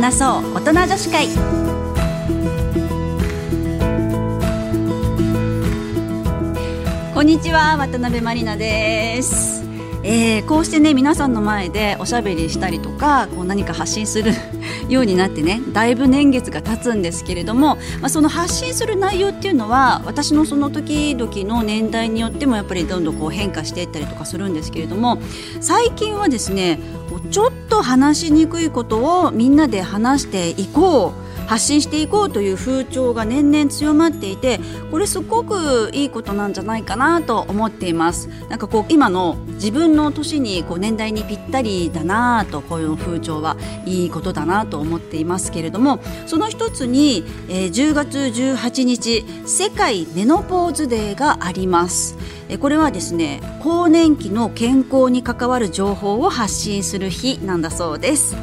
話そう大人女子会。こんにちは渡辺満里奈です、えー、こうしてね皆さんの前でおしゃべりしたりとかこう何か発信する ようになってねだいぶ年月が経つんですけれども、まあ、その発信する内容っていうのは私のその時々の年代によってもやっぱりどんどんこう変化していったりとかするんですけれども最近はですねちょっと話しにくいことをみんなで話していこう発信していこうという風潮が年々強まっていてこれすごくいいことなんじゃないかなと思っています。なんかこう今の自分の年にこう年代にぴったりだなとこういう風潮はいいことだなと思っていますけれどもその一つに、えー、10月18日世界メノポーズデーがあります。これはですね更年期の健康に関わる情報を発信する日なんだそうです。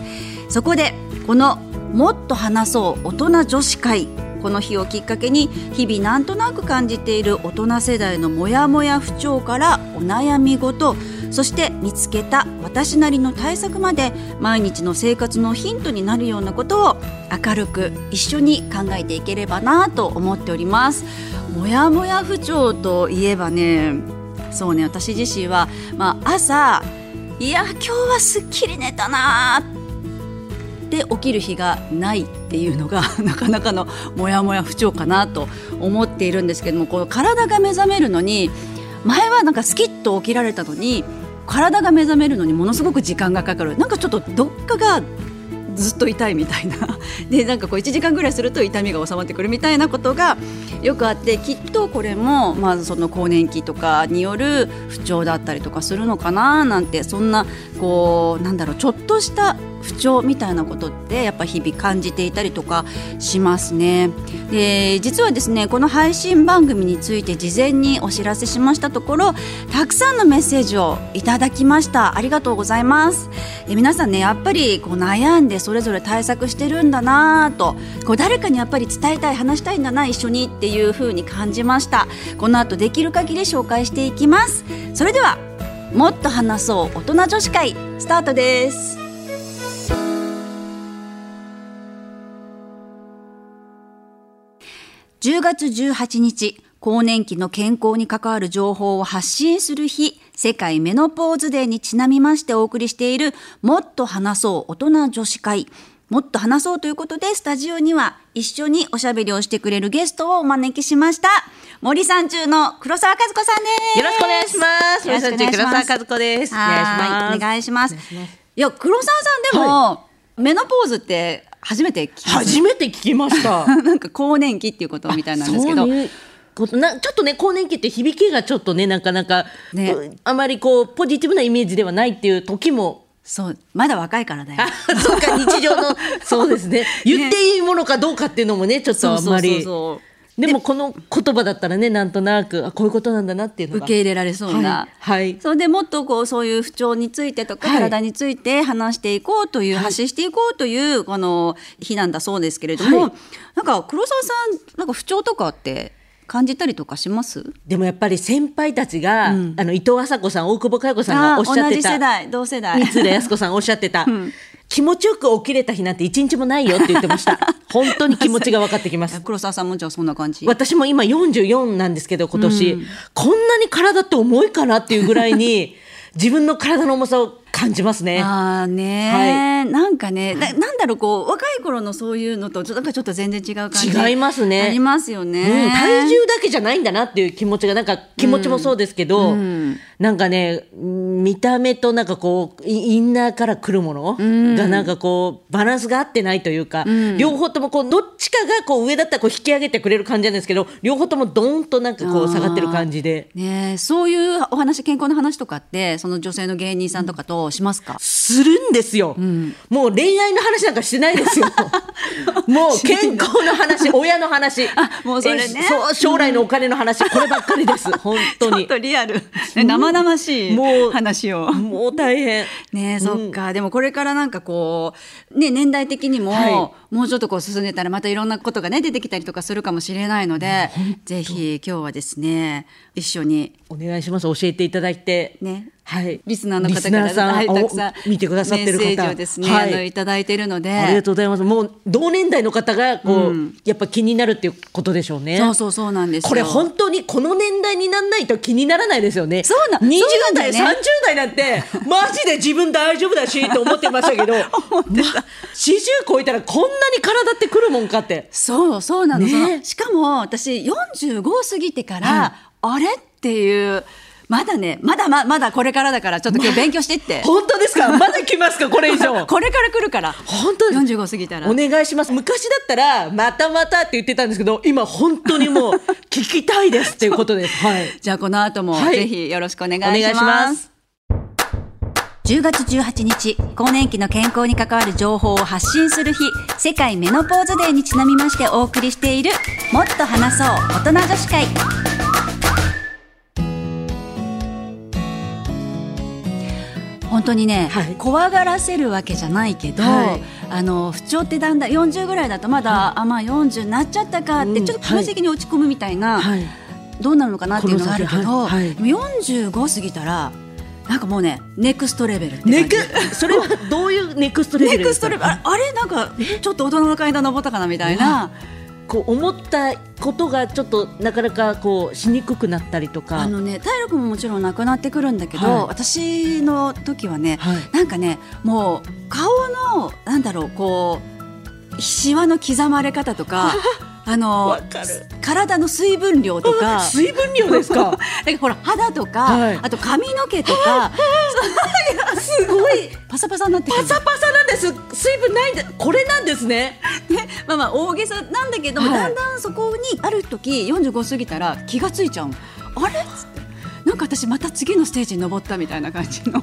そこでこのもっと話そう大人女子会この日をきっかけに日々なんとなく感じている大人世代のモヤモヤ不調からお悩み事そして見つけた私なりの対策まで毎日の生活のヒントになるようなことを明るく一緒に考えていければなと思っております。もやもや不調といえばねそうね私自身は、まあ、朝いや今日はすっきり寝たなって起きる日がないっていうのが なかなかのモヤモヤ不調かなと思っているんですけどもこの体が目覚めるのに前はなんかスキッと起きられたのに体が目覚めるのにものすごく時間がかかる。なんかちょっとどっかがずっと痛いみたいな。でなんかこう1時間ぐらいすると痛みが収まってくるみたいなことがよくあってきっとこれも、まあ、その更年期とかによる不調だったりとかするのかななんてそんなこうなんだろうちょっとした不調みたいなことってやっぱ日々感じていたりとかしますね。で実はですねこの配信番組について事前にお知らせしましたところたくさんのメッセージをいただきましたありがとうございます。え皆さんねやっぱりこう悩んでそれぞれ対策してるんだなとこう誰かにやっぱり伝えたい話したいんだな一緒にっていう風に感じましたこの後できる限り紹介していきますそれではもっと話そう大人女子会スタートです10月18日更年期の健康に関わる情報を発信する日世界メノポーズデーにちなみましてお送りしているもっと話そう大人女子会。もっと話そうということでスタジオには一緒におしゃべりをしてくれるゲストをお招きしました。森三中の黒沢和子さんです。よろしくお願いします。よろしくお願いします。黒沢和子ですお願い。しますお願いします。いや黒沢さんでも、はい、メノポーズって初めて聞きま初めて聞きました。なんか更年期っていうことみたいなんですけど。なちょっとね更年期って響きがちょっとねなかなか、ね、あまりこうポジティブなイメージではないっていう時も。そう。まだ若いからだよ。そうか日常の。そうですね。言っていいものかどうかっていうのもねちょっとあんまり。でもこの言葉だったらねなんとなくあこういうことなんだなっていうのが受け入れられそうな、はい、はい、それでもっとこうそういう不調についてとか、はい、体について話していこうという、はい、発信していこうというこの日なんだそうですけれども、なんか黒沢さんなんか不調とかって感じたりとかします？でもやっぱり先輩たちが、うん、あの伊藤麻子さん大久保佳代子さんがおっしゃってた。同じ世代同世代。三浦靖子さんおっしゃってた、うん、気持ちよく起きれた日なんて一日もないよって言ってました。本当に気持ちが分かってきます。黒沢さんもじゃあそんな感じ？私も今44なんですけど今年、うん、こんなに体って重いかなっていうぐらいに自分の体の重さを感じますね。ああね、はい、なんかね、ななんだろうこう若い頃のそういうのとなんかちょっと全然違う感じ。違いますね。ありますよね、うん、体重だけじゃないんだなっていう気持ちがなんか気持ちもそうですけど、うん、なんかね見た目となんかこうインナーからくるものがなんかこうバランスが合ってないというか、うん、両方ともこうどっちかがこう上だったらこう引き上げてくれる感じなんですけど、両方ともドーンとなんかこう下がってる感じで。ねそういうお話健康の話とかってその女性の芸人さんとかとしますか？するんですよ、うん、もう恋愛の話なんかしてないですよ。もう健康の話 親の話。もうそれね。そう将来のお金の話、うん、こればっかりです。本当に。ちょっとリアル。生々しい話を。もう大変。ねそっか、でもこれからなんかこうね年代的にも、はい、もうちょっとこう進んでたらまたいろんなことがね出てきたりとかするかもしれないのでぜひ今日はですね一緒に。お願いします。教えていただいて。ねはい、リスナーの方からさんはいたくさんお見てくださってる方。をですね、はい。あのいただいているので。ありがとうございます。もう同年代の方がこう、うん。やっぱ気になるっていうことでしょうね。そうそうそうなんですよ。これ本当にこの年代になんないと気にならないですよね。そうな20そうなんだ代、よね。30代なんて マジで自分大丈夫だしと思ってましたけど、ま、40超えたらこんなに体ってくるもんかって。そうそうなの、ね。しかも私45過ぎてから、あれ？っていうまだねまだままだこれからだからちょっと今日勉強してって、本当ですか？まだ来ますか？これ以上。これから来るから。本当です。45過ぎたら。お願いします。昔だったらまたまたって言ってたんですけど今本当にもう 聞きたいですっていうことです。はい。じゃあこの後もはい。ぜひよろしくお願いします,、お願いします。10月18日更年期の健康に関わる情報を発信する日世界メノポーズデーにちなみましてお送りしているもっと話そう大人女子会本当にね、はい。怖がらせるわけじゃないけど、はい。あの不調ってだんだん40ぐらいだとまだ、あまあ40になっちゃったかって、うん。ちょっと気持ち的に落ち込むみたいな、はい。どうなるのかなっていうのがあるけど、はい。はい。でも45過ぎたらなんかもうねネクストレベルネク？それはどういうネクストレベネルですか？クストレベルああれ？なんかちょっと大人の階段登ったかなみたいなこう思ったことがちょっとなかなかこうしにくくなったりとか。あのね体力ももちろんなくなってくるんだけど、はい。私の時はね、はい。なんかねもう顔のなんだろうこうシワの刻まれ方とか あの体の水分量とか。水分量ですか？だからほら肌とか、はい。あと髪の毛とか。すごい。パサパサになってパサパサなんです。水分ないんでこれなんですね。ね、まあまあ大げさなんだけども、はい。だんだんそこにある時45過ぎたら気がついちゃう。のあれ？っつって。なんか私また次のステージに登ったみたいな感じの。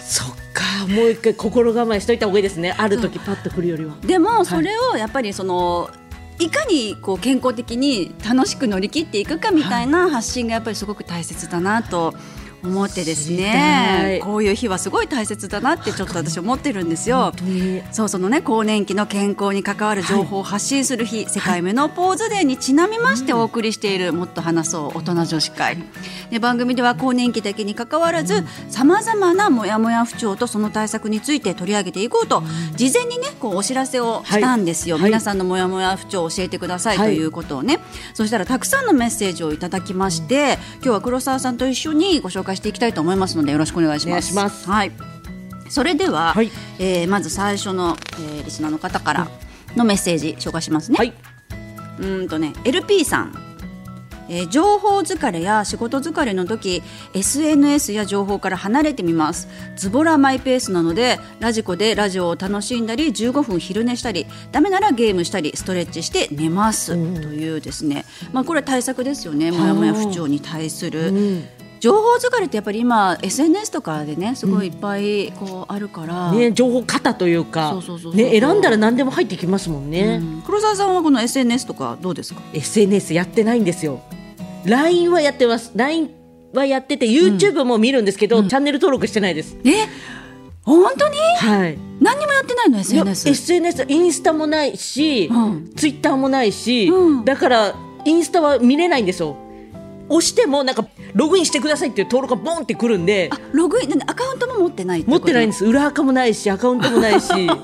そっかもう一回心構えしといた方がいいですね。ある時パッと来るよりは。でもそれをやっぱりその、いかにこう健康的に楽しく乗り切っていくかみたいな発信がやっぱりすごく大切だなと思ってですねこういう日はすごい大切だなってちょっと私思ってるんですよ。そうそのね更年期の健康に関わる情報を発信する日、世界メノポーズデーにちなみましてお送りしている、もっと話そう大人女子会。で番組では更年期だけに関わらずさまざまなモヤモヤ不調とその対策について取り上げていこうと、事前にねこうお知らせをしたんですよ、はい。皆さんのモヤモヤ不調を教えてくださいとはいいうことをね、そしたらたくさんのメッセージをいただきまして今日は黒沢さんと一緒にご紹介していきたいと思いますのでよろしくお願いします。お願いします。はい。それでは、はい。えーまず最初の、えーリスナーの方からのメッセージ紹介しますね。はい。うーんとね LP さん、えー情報疲れや仕事疲れの時 SNS や情報から離れてみます。ズボラマイペースなのでラジコでラジオを楽しんだり15分昼寝したりダメならゲームしたりストレッチして寝ます、というですね。まあこれ対策ですよね。もやもや不調に対する、うん情報疲れってやっぱり今 SNS とかでねすごいいっぱいこうあるから、ね情報型というかね選んだら何でも入ってきますもんね、うん。黒沢さんはこの SNS とかどうですか？SNS やってないんですよ。LINE はやってます。LINE はやってて YouTube も見るんですけど、チャンネル登録してないです。え？本当に？はい。何にもやってないの？SNS SNS インスタもないし、うん。ツイッターもないし、うん。だからインスタは見れないんですよ。押してもなんかログインしてくださいっていう登録がボンってくるんであログインなんでアカウントも持ってない持ってないんでです。裏アカもないしアカウントもないし。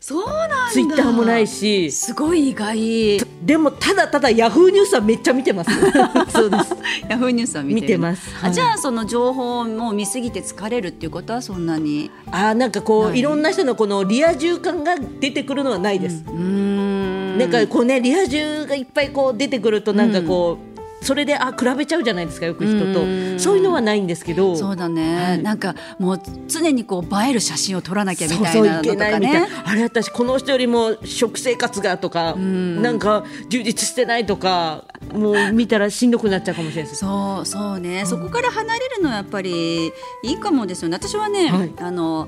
そうなんだ。ツイッターもないし。すごい意外。でもただただヤフーニュースはめっちゃ見てます。そうです。ヤフーニュースは見てます。はい。あじゃあその情報も見すぎて疲れるっていうことはそんなに？あーなんかこういろんな人のこのリア充感が出てくるのはないです、うーん。なんかこうねリア充がいっぱいこう出てくるとなんかこう、それであ比べちゃうじゃないですかよく人と。うん。そういうのはないんですけど。そうだね、はい。なんかもう常にこう映える写真を撮らなきゃみたいないのとかね。なあれ私この人よりも食生活がとかなんか充実してないとかもう見たらしんどくなっちゃうかもしれないです。そうそうね、そこから離れるのはやっぱりいいかもですよね。私はね、はい。あの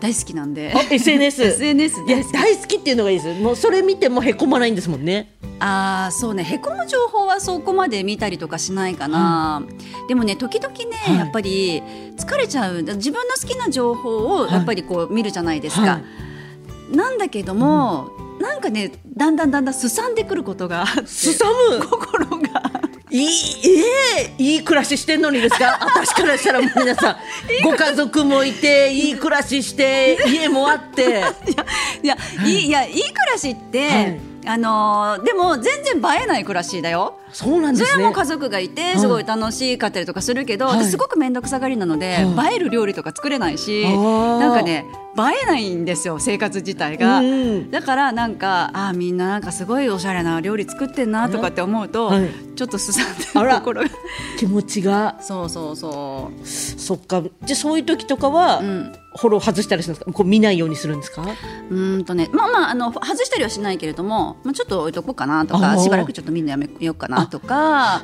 大好きなんで。あ SNS SNS いや大好き。大好きっていうのがいいです。もうそれ見てもへこまないんですもんね。ああそうね。へこむ情報はそこまで見たりとかしないかな、でもね時々ね、はい。やっぱり疲れちゃう。自分の好きな情報をはい。やっぱりこう見るじゃないですか、はなんだけども、なんかねだんだんだんだんすさんでくることがすさむ。心がいいえー、いい暮らししてんのにですか？私からしたら皆さんご家族もいていい暮らしして家もあって。いやいや、いいい。やいい暮らしって、はい。あのーでも全然映えない暮らしだよ。そうなんですね。それはもう家族がいてい。すごい楽しかったりとかするけど、はい。私すごく面倒くさがりなので、は映える料理とか作れないしなんかね映えないんですよ生活自体が、うん。だからなんかあーみんななんかすごいおしゃれな料理作ってんなとかって思うと、はい。ちょっとすさんでる心が。気持ちが。そうそうそそっか。じゃあそういう時とかは、ううん。フォロー外したりするんですか？こう見ないようにするんですか？うーんとね。まあまああの外したりはしないけれども、まあ、ちょっと置いとこうかなとかしばらくちょっとみんなやめようかなとか。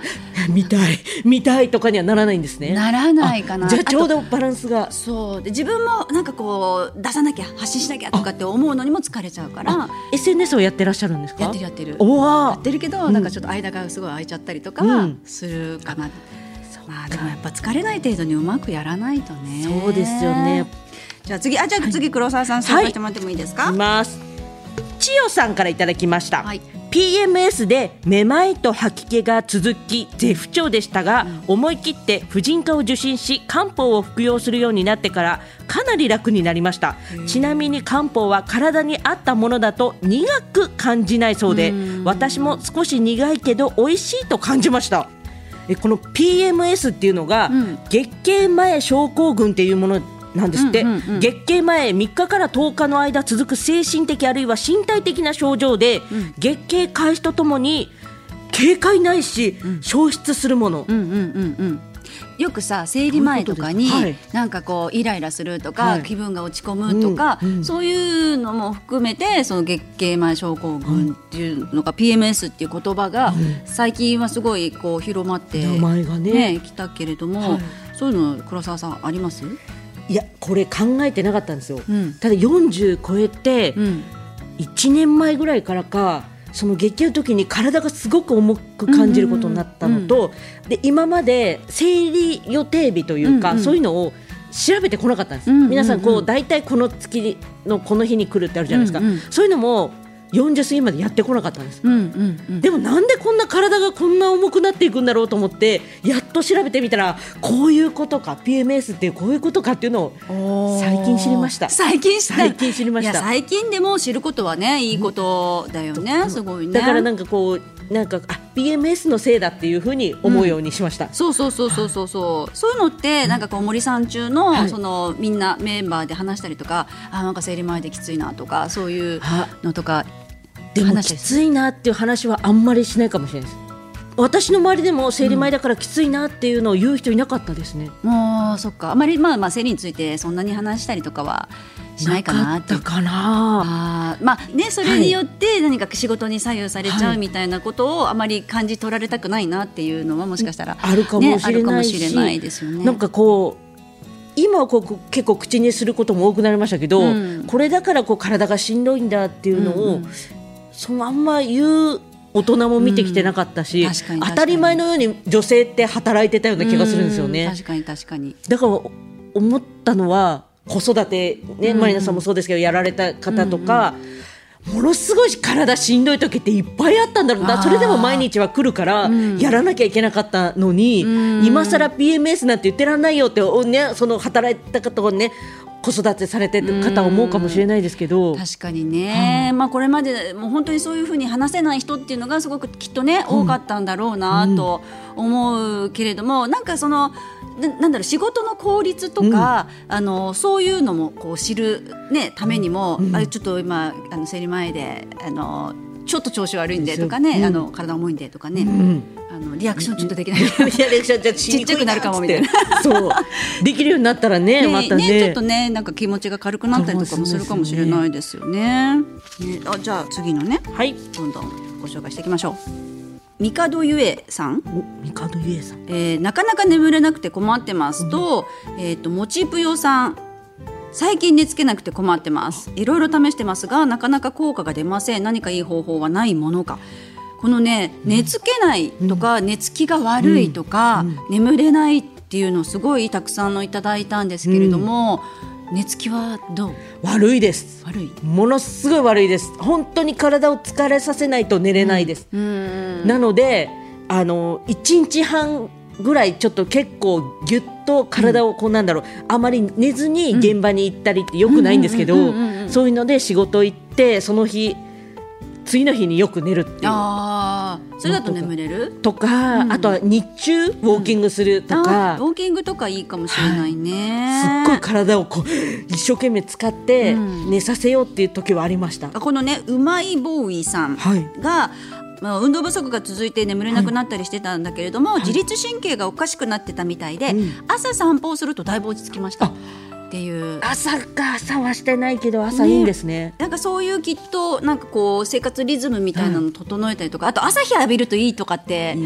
見たい。見たいとかにはならないんですね。ならないかな。あじゃあちょうどバランスが。そう。で自分もなんかこう出さなきゃ発信しなきゃとかって思うのにも疲れちゃうから。SNS をやってらっしゃるんですか？やってるやってる。おやわってるけど、うん。なんかちょっと間がすごい空いちゃったりとかはうん。するかな、まあでもやっぱ疲れない程度にうまくやらないとね。そうですよね。じゃあ次あじゃあ次黒沢さん紹介してもらってもいいですか、い。ます。千代さんからいただきました、はい PMS でめまいと吐き気が続き絶不調でしたが、思い切って婦人科を受診し漢方を服用するようになってからかなり楽になりました。ちなみに漢方は体に合ったものだと苦く感じないそうで私も少し苦いけど美味しいと感じました。えこの PMS っていうのが、うん。月経前症候群っていうものなんですって、うんうんうん。月経前3日から10日の間続く精神的あるいは身体的な症状で、月経開始とともに警戒ないし、消失するもの、うんうんうんうん。よくさ生理前とかになんかこうイライラするとか、はい。気分が落ち込むとか、うんうんそういうのも含めてその月経前症候群っていうのが PMS っていう言葉が最近はすごいこう広まって名前がね。ね来たけれども、はい。そういうの黒沢さんあります？いやこれ考えてなかったんですよ、うん。ただ40超えてうん。1年前ぐらいからかその月経の時に体がすごく重く感じることになったのと、で今まで生理予定日というか、うんうん。そういうのを調べてこなかったんです、皆さんこう大体この月のこの日に来るってあるじゃないですか、うんうん。そういうのも40過ぎまでやってこなかったんです。うんうんうん。でもなんでこんな体がこんな重くなっていくんだろうと思ってやっと調べてみたらこういうことか PMS ってこういうことかっていうのを最近知りました。最近最近知りました。いや最近でも知ることはねいいことだよね、すごいね。だからなんかこうなんかあ PMS のせいだっていうふうに思うようにしました、そうそうそうそうそうそう。そういうのってなんかこう森さん中の、はい。そのみんなメンバーで話したりとかあなんか生理前できついなとかそういうあ。のとかでもきついなっていう話はあんまりしないかもしれないです。私の周りでも生理前だからきついなっていうのを言う人いなかったですね、るもうそっか。あまりまあまあ生理についてそんなに話したりとかはしないかなっかったかな。あーまあねそれによって何か仕事に左右されちゃはいうみたいなことをあまり感じ取られたくないなっていうのはもしかしたらあるかもしれないし、ないですよね。なんかこう今はこう結構口にすることも多くなりましたけど、うん。これだからこう体がしんどいんだっていうのを、うんうんそのあんま言う大人も見てきてなかったし、うん当たり前のように女性って働いてたような気がするんですようね。確かに確かに。だから思ったのは子育て。ね、うん。マリナさんもそうですけどやられた方とか、ものすごい体しんどい時っていっぱいあったんだろうな。それでも毎日は来るからん。やらなきゃいけなかったのに、うん。今更 PMS なんて言ってらんないよって、おね、その働いた方をね子育てされてる方は思うかもしれないですけど。確かにね、まあこれまでもう本当にそういうふうに話せない人っていうのがすごくきっとね、多かったんだろうなと思うけれども、なんかそのななんだろう仕事の効率とか、あのそういうのもこう知るねためにも、あちょっと今あの生理前であのちょっと調子悪いんでとかね、うん。あの体重いんでとかね、うん。あのリアクションちょっとできない。いやレクションじゃちっちゃくなるかもみたいな。そう。できるようになったらねねまたね。ねちょっとねなんか気持ちが軽くなったりとかもするかもしれないですよね。ねあじゃあ次のねはい。どんどんご紹介していきましょう。帝ゆえさん、お帝ゆえさん。えーなかなか眠れなくて困ってますと、えっ、ともちぷよさん。最近寝つけなくて困ってます。いろいろ試してますが、なかなか効果が出ません。何かいい方法はないものか。このね、寝つけないとか、寝つきが悪いとか、眠れないっていうのをすごいたくさんのいただいたんですけれども、寝つきはどう？悪いです。悪い？ものすごい悪いです。本当に体を疲れさせないと寝れないです、なのであの1日半ぐらいちょっと結構ぎゅっと体をこうなんだろう、あまり寝ずに現場に行ったりってよくないんですけどそういうので仕事行ってその日次の日によく寝るっていう。ああそれだと眠れる？とか、あとは日中ウォーキングするとか、あーウォーキングとかいいかもしれないね、すっごい体をこう一生懸命使って寝させようっていう時はありました。このねうまいボーイさんはい。が、まあ、運動不足が続いて眠れなくなったりしてたんだけれども、自律神経がおかしくなってたみたいで、朝散歩をするとだいぶ落ち着きましたっていう。朝か朝はしてないけど朝いいんですね。なんかそういうきっとなんかこう生活リズムみたいなの整えたりとか、あと朝日浴びるといいとかって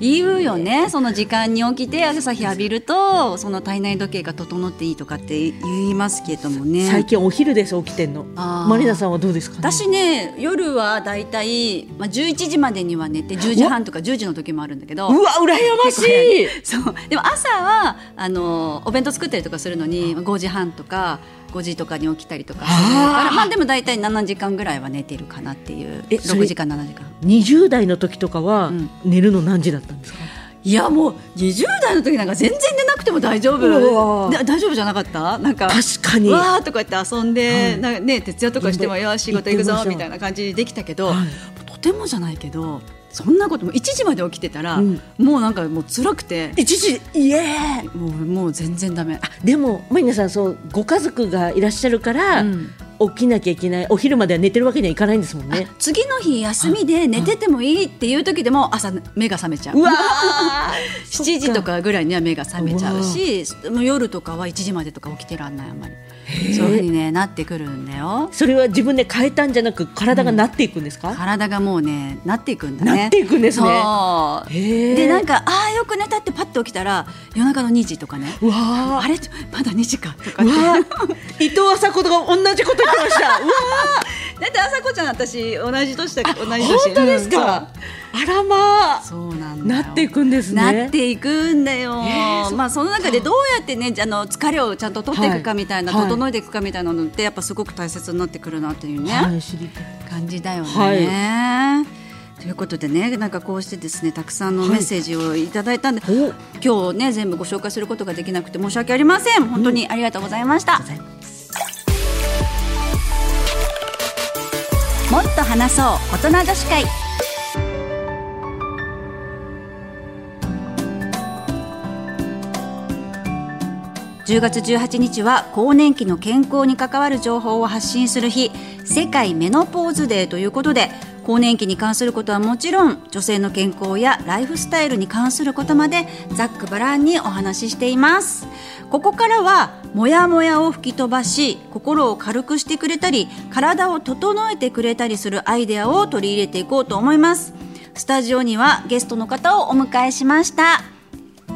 言うよね。その時間に起きて朝日浴びるとその体内時計が整っていいとかって言いますけどもね。最近お昼です起きてんの。マリナさんはどうですか、ね。私ね夜はだいたい、まあ、11時までには寝て10時半とか10時の時もあるんだけど。うわ羨ましい。そう。でも朝はあのお弁当作ったりとかするのに5時半とか5時とかに起きたりとかするからまあでも大体7時間ぐらいは寝てるかなっていう。えそれ6時間7時間。20代の時とかはうん。寝るの何時だったんですか？いやもう20代の時なんか全然寝なくても大丈夫。で大丈夫じゃなかった？なんか確かに。わーとか言って遊んで、はい。ね徹夜とかしてもよし仕事行くぞみたいな感じでできたけど、はい。とてもじゃないけどそんなことも1時まで起きてたら、うん。もうなんかもう辛くて。一時イエー。イ。もうもう全然ダメ。でもマリナさんそうご家族がいらっしゃるから、うん。起きなきゃいけないお昼までは寝てるわけにはいかないんですもんね。次の日休みで寝ててもいいっていう時でも朝目が覚めちゃう。うわ7 時とかぐらいには目が覚めちゃうしもう夜とかは1時までとか起きてらんないあんまり そういうふうに、ね、なってくるんだよ。それは自分で変えたんじゃなく体がなっていくんですか、体がもうねなっていくんだね。なっていくんですね。でなんかああよく寝たってパッと起きたら夜中の2時とかね。うわあれ？まだ2時かとか伊藤麻子とが同じこと言ってました。うわだって朝子ちゃん私同じ年だ同じー年。本当ですうん。か、あらまあ。そうなんなっていくんですね。なっていくんだよ、へーまあその中でどうやってねあの疲れをちゃんと取っていくかみたいな、はい。整えていくかみたいなのってやっぱすごく大切になってくるなっていうね、はい感じだよね。はということでねなんかこうしてですねたくさんのメッセージをいただいたんで、お。今日ね全部ご紹介することができなくて申し訳ありません。本当にありがとうございました、もっと話そう大人女子会。10月18日は更年期の健康に関わる情報を発信する日。世界メノポーズデーということで更年期に関することはもちろん女性の健康やライフスタイルに関することまでざっくばらんにお話ししています。ここからはモヤモヤを吹き飛ばし心を軽くしてくれたり体を整えてくれたりするアイデアを取り入れていこうと思います。スタジオにはゲストの方をお迎えしました。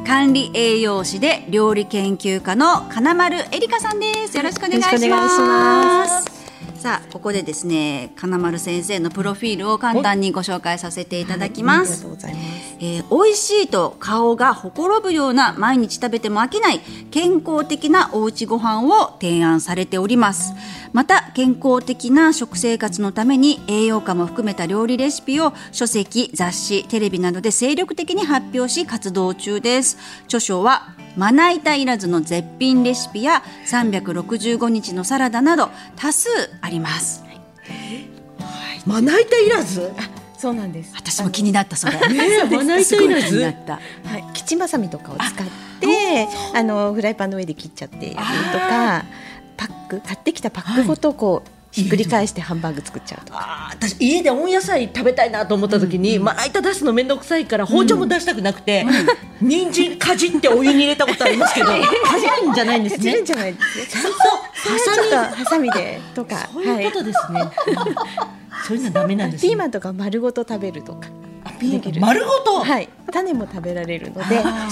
管理栄養士で料理研究家の金丸えりかさんです。よろしくお願いします。よろしくお願いします。さあここでですね金丸先生のプロフィールを簡単にご紹介させていただきます、ありがとうございます。えー美味しいと顔がほころぶような毎日食べても飽きない健康的なおうちご飯を提案されております。また健康的な食生活のために栄養価も含めた料理レシピを書籍雑誌テレビなどで精力的に発表し活動中です。著書はまな板いらずの絶品レシピや365日のサラダなど多数あります。まな板いらず？そうなんです。私も気になったそれ、えまな板いらず？すご気になった。はい、キッチンバサミとかを使って、あのフライパンの上で切っちゃってやるとか、パック買ってきたパックごとこう、ひっくり返してハンバーグ作っちゃうとか。私家で温野菜食べたいなと思った時に、まな板出すの面倒くさいから包丁も出したくなくて、人参かじってお湯に入れたことありますけど かじるんじゃないんですね。かじるんじゃないですね。ちゃんとちょっとハサミでとか、そういうことですね、そういうのはダメなんです、ね、ピーマンとか丸ごと食べるとか。ピーマンできる。丸ごと、はい、種も食べられるので、それだっ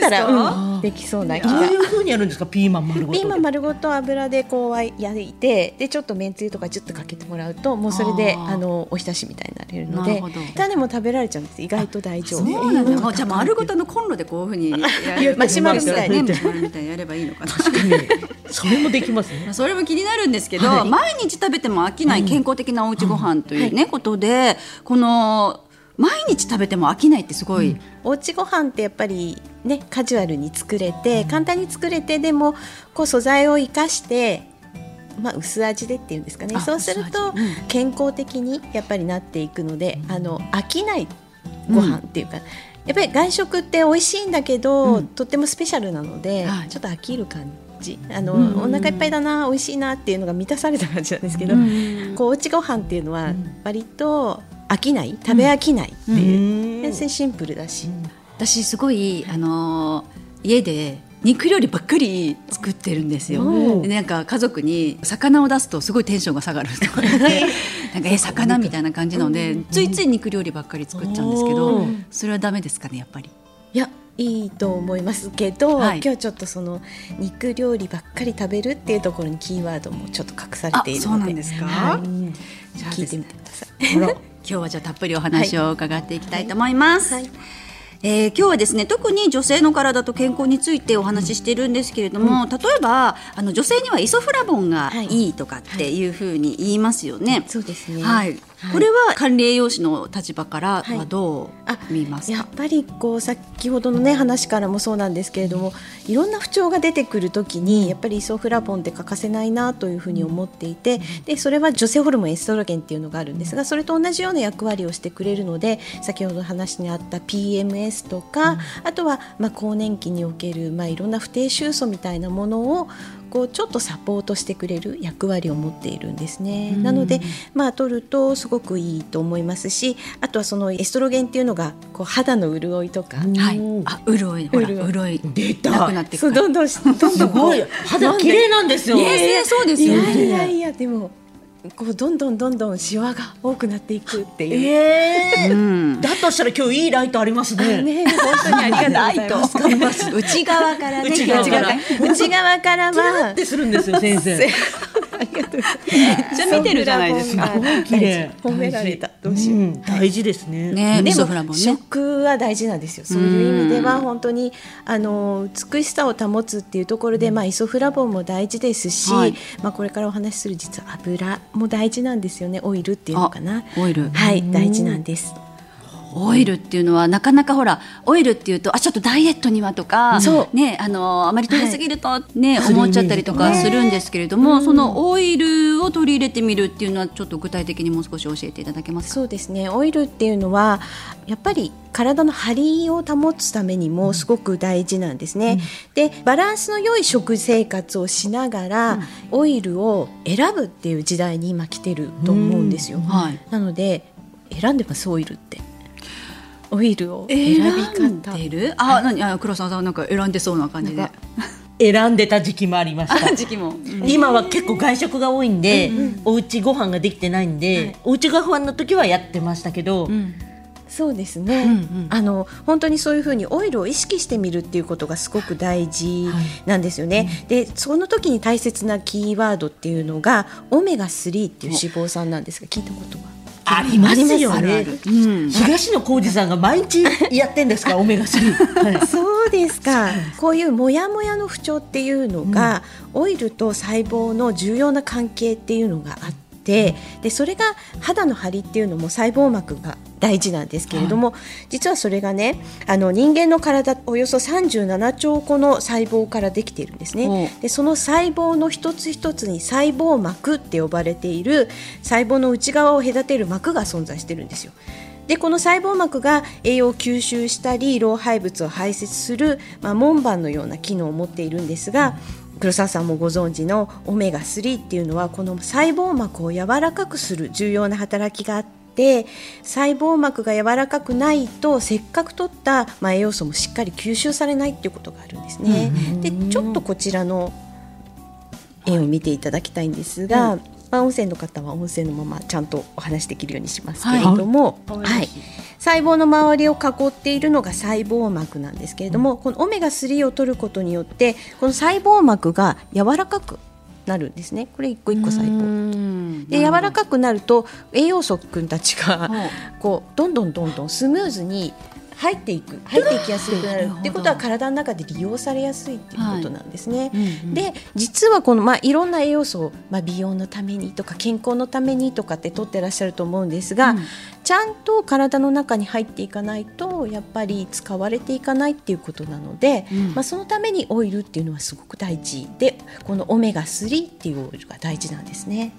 たら、か？うん、できそうな気どうがいう風にやるんですか？ピーマン丸ごとピーマン丸ごと油でこう焼いてでちょっとめんつゆとかちょっとかけてもらうともうそれであのおひたしみたいになれるので種も食べられちゃうんです。意外と大丈夫。そうなんだ。じゃあ丸ごとのコンロでこういうふうにマシュマロみたいに。ねマシュマロみたいにやればいいのかな。それもできますね。それも気になるんですけど、はい。毎日食べても飽きない健康的なおうちご飯というね、ことでこの毎日食べても飽きないってすごい、うん、おうちご飯ってやっぱりねカジュアルに作れて簡単に作れてでもこう素材を生かしてまあ、薄味でっていうんですかね。そうすると健康的にやっぱりなっていくので、うん、あの飽きないご飯っていうか、うん、やっぱり外食って美味しいんだけど、うん、とってもスペシャルなので、はい、ちょっと飽きる感じ。あの、うんお腹いっぱいだな美味しいなっていうのが満たされた感じなんですけど、うん、こうおうちご飯っていうのは割と飽きない食べ飽きないっていう、全然シンプルだし。私すごいあの家で肉料理ばっかり作ってるんですよ。でなんか家族に魚を出すとすごいテンションが下がるとか。言ってなんかえ魚みたいな感じなのでついつい肉料理ばっかり作っちゃうんですけどそれはダメですかねやっぱり？いやいいと思いますけど、はい、今日ちょっとその肉料理ばっかり食べるっていうところにキーワードもちょっと隠されているので。そうなんですか、はい、聞いてみてください。今日はじゃあたっぷりお話を伺っていきたいと思います。はい、はいえー、今日はですね特に女性の体と健康についてお話ししているんですけれども、うん、例えばあの女性にはイソフラボンがい。いとかっていうふうに言いますよね。はいはい、そうですね、はいこれは管理栄養士の立場からはどう見ますやっぱりこう先ほどのね話からもそうなんですけれどもいろんな不調が出てくるときにやっぱりイソフラボンって欠かせないなというふうに思っていてでそれは女性ホルモンエストロゲンっていうのがあるんですがそれと同じような役割をしてくれるので先ほど話にあった PMS とかあとはまあ更年期におけるまあいろんな不定収素みたいなものをこうちょっとサポートしてくれる役割を持っているんですね。なので、まあ、取るとすごくいいと思いますしあとはそのエストロゲンっていうのがこう肌の潤いとか、はい、あ潤い。潤い。出た。なくなってくる。どんどんどんどんすごい。肌綺麗なんですよ。いやいやそうですよね。いやいやでもこうどんどんどんどんシワが多くなっていくっていう。えーうん、だとしたら今日いいライトありますね。ね本当にありがとうございます。内側からね。内側から内側からは。ってするんですよ先生。ありがとう。めっちゃ見てるじゃないですか。綺麗。褒められた。どうしよう。大事ですね。ね、でも食は大事なんですよ。そういう意味では本当にあの美しさを保つっていうところで、まあイソフラボンも大事ですし、まあこれからお話しする実は油も大事なんですよね。オイルっていうのかな。オイル。はい大事なんです。オイルっていうのはなかなかほらオイルっていうとあちょっとダイエットにはとか、ねあのあまり取りすぎるとね、はい、思っちゃったりとかするんですけれども、ね、そのオイルを取り入れてみるっていうのはちょっと具体的にもう少し教えていただけますか？そうですね。オイルっていうのはやっぱり体の張りを保つためにもすごく大事なんですね。うん、でバランスの良い食生活をしながら、うん、オイルを選ぶっていう時代に今来てると思うんですよ。はい、なので選んでますオイルって。オイルを選び方る？あ、何？あ黒沢さんなんか選んでそうな感じで。選んでた時期もありました。時期も、うん、今は結構外食が多いんで、うんうん、お家ご飯ができてないんで、はい、お家ご飯の時はやってましたけど。うん。そうですね、うんうん、あの本当にそういうふうにオイルを意識してみるっていうことがすごく大事なんですよね。はい、でその時に大切なキーワードっていうのがオメガ3っていう脂肪酸なんですが聞いたことは？ありますよね。東野幸治さんが毎日やってんですか、オメガ3。はい、そうですか。こういうモヤモヤの不調っていうのが、うん、オイルと細胞の重要な関係っていうのがあって、でそれが肌の張りっていうのも細胞膜が大事なんですけれども、はい、実はそれがねあの人間の体およそ37兆個の細胞からできているんですね。でその細胞の一つ一つに細胞膜って呼ばれている細胞の内側を隔てる膜が存在してるんですよ。でこの細胞膜が栄養を吸収したり老廃物を排泄する、まあ、門番のような機能を持っているんですが黒沢さんもご存知のオメガ3っていうのはこの細胞膜を柔らかくする重要な働きがあってて細胞膜が柔らかくないとせっかく取った、まあ、栄養素もしっかり吸収されないっていうことがあるんですね。でちょっとこちらの絵を見ていただきたいんですが、はい、まあ、温泉の方は温泉のままちゃんとお話できるようにしますけれども、はい、はい、細胞の周りを囲っているのが細胞膜なんですけれども、うん、このオメガ3を取ることによってこの細胞膜が柔らかくなるんですね。これ一個一個細胞で柔らかくなると栄養素くんたちがこうどんどんどんどんスムーズに入っていく入っていきやすくなる。ってことは体の中で利用されやすいっていうことなんですね。はいうんうん、で実はこの、まあ、いろんな栄養素を、まあ、美容のためにとか健康のためにとかって取ってらっしゃると思うんですが、うん、ちゃんと体の中に入っていかないとやっぱり使われていかないっていうことなので、うん、まあ、そのためにオイルっていうのはすごく大事でこのオメガ3っていうオイルが大事なんですね。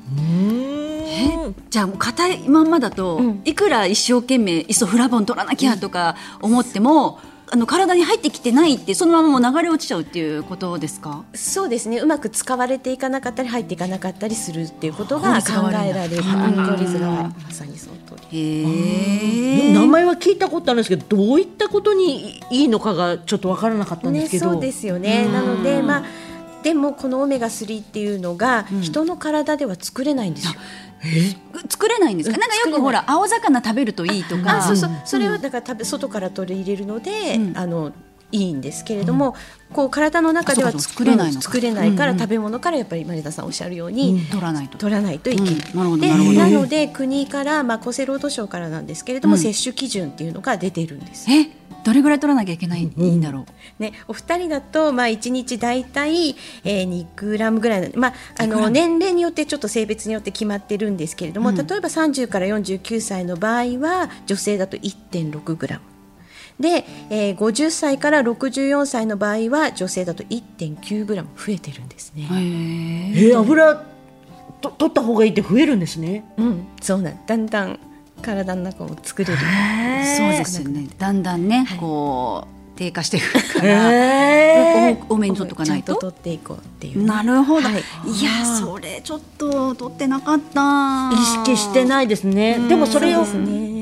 えじゃあ硬いまんまだと、うん、いくら一生懸命イソフラボン取らなきゃとか思っても、うんあの体に入ってきてないってそのままもう流れ落ちちゃうっていうことですか？そうですね。うまく使われていかなかったり入っていかなかったりするっていうことが考えられる。効率がまさにその通り。名前は聞いたことあるんですけどどういったことにいいのかがちょっと分からなかったんですけど、ね、そうですよね。なのでまあでもこのオメガ3っていうのが人の体では作れないんですよ。うん作れないんですか、なんかよくほら青魚食べるといいとか。そうそう。それはだから食べ外から取り入れるので、あのいいんですけれども、こう体の中では作れない作れないから、食べ物からやっぱりマリダさんおっしゃるように、取らないと。取らないといけない。なので国からまあ厚生労働省からなんですけれども、摂取基準っていうのが出てるんです。え？どれぐらい取らなきゃいけない、うん、いいんだろう？ね、お二人だと、まあ、一日大体、えー、2グラムぐらいまあ、あの年齢によってちょっと性別によって決まってるんですけれども、うん、例えば30から49歳の場合は女性だと1.6グラム。で、えー、50歳から64歳の場合は女性だと1.9グラム増えてるんですね。えー、油と取った方がいいって増えるんですね。うん、そうなんだんだん体の中を作れる。そうですよねだんだんね、はい、こう低下していくから多めに取っとかないと。取っていこうっていう、ね、なるほど、はい、いやそれちょっと取ってなかった。意識してないですね。でもそれを、ね、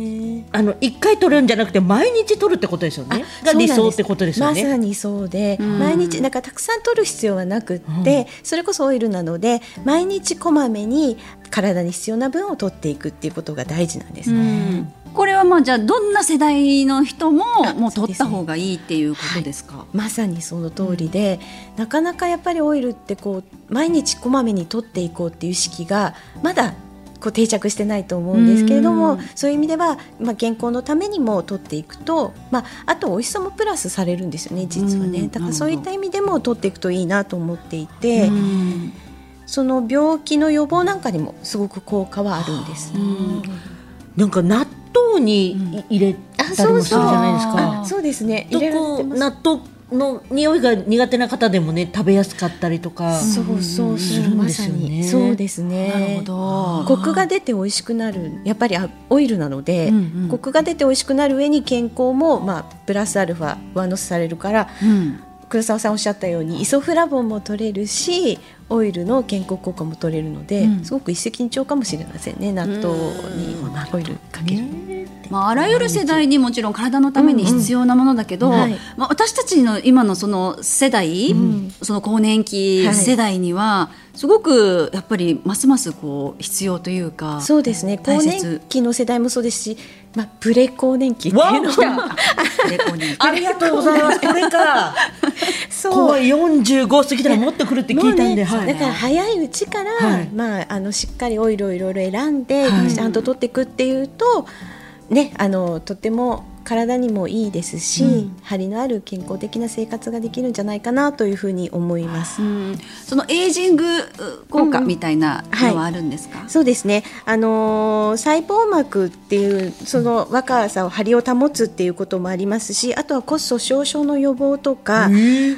あの一回取るんじゃなくて毎日取るってことですよね。が理想ってことですよね。まさにそうで、毎日なんかたくさん取る必要はなくって、うん、それこそオイルなので毎日こまめに体に必要な分を取っていくっていうことが大事なんですね。これはまあじゃあどんな世代の人ももう取った方がいいっていうことですか？すねはい、まさにその通りで、うん、なかなかやっぱりオイルってこう毎日こまめに取っていこうっていう意識がまだこう定着してないと思うんですけれどもそういう意味では、まあ、健康のためにも取っていくと、まあ、あと美味しさもプラスされるんですよね実はねだからそういった意味でも取っていくといいなと思っていて。その病気の予防なんかにもすごく効果はあるんです。なんか納豆に入れたりもするじゃないですか。そうですね。入れ納豆の匂いが苦手な方でもね食べやすかったりとかそうそうするんですよね。そうですね。なるほど。コクが出て美味しくなる。やっぱりオイルなので、うんうん、コクが出て美味しくなる上に健康もまあプラスアルファ上乗せされるから。うん黒沢さんおっしゃったようにイソフラボンも取れるしオイルの健康効果も取れるので、うん、すごく一石二鳥かもしれませんね納豆にオイルかける。まあ、あらゆる世代にもちろん体のために必要なものだけど、うんうん。はい、まあ、私たちの今のその世代、うん、その更年期世代には、すごくやっぱりますますこう必要というかそうですね。更年期の世代もそうですし、まあ、プレ更年期っていうのは。ありがとうございます。これか そう。45過ぎたらもっとくるって聞いたんで、ねはい、だから早いうちから、はい、まあ、あのしっかりオイルをいろいろ選んで、ちゃんと取っていくっていうとねあのとても体にもいいですし、うん、張りのある健康的な生活ができるんじゃないかなというふうに思います。うん、そのエイジング効果みたいなのはあるんですか？うんはい、そうですね。あのー、細胞膜っていうその若さを張りを保つっていうこともありますし、あとは骨粗しょう症の予防とか、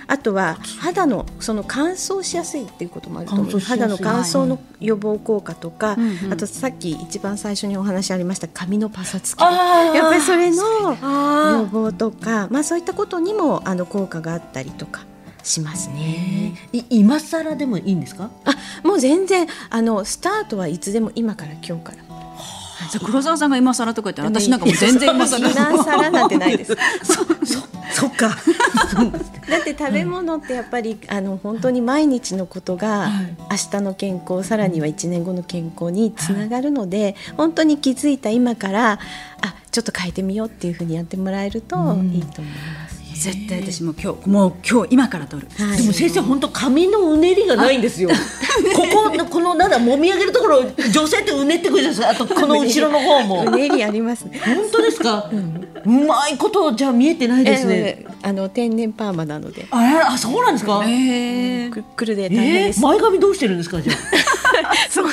あとは肌のその乾燥しやすいっていうこともあると思います。肌の乾燥の予防効果とか、はい、あとさっき一番最初にお話ありました髪のパサつき。やっぱりそれの予防とか、まあ、そういったことにもあの効果があったりとか。しますね。今更でもいいんですか？あ、もう全然あのスタートはいつでも今から今日から。じゃ黒沢さんが今更とか言って私なんかもう全然今更今更なんてないです。そそっか。だって食べ物ってやっぱりあの本当に毎日のことが明日の健康さらには1年後の健康につながるので本当に気づいた今からあちょっと変えてみようっていうふうにやってもらえるといいと思います。絶対私も今日もう今日今から取る、はい、でも先生本当髪のうねりがないんですよ。こここのなんだもみ上げるところ女性ってうねってくるじゃない。ですかあと この後ろの方も。うねりありますね。本当ですか、うん、うまいことじゃ見えてないですね、えー、あの天然パーマなので。ああそうなんですか？ええー、くくるで大変です、えー、前髪どうしてるんですかじゃあ？そう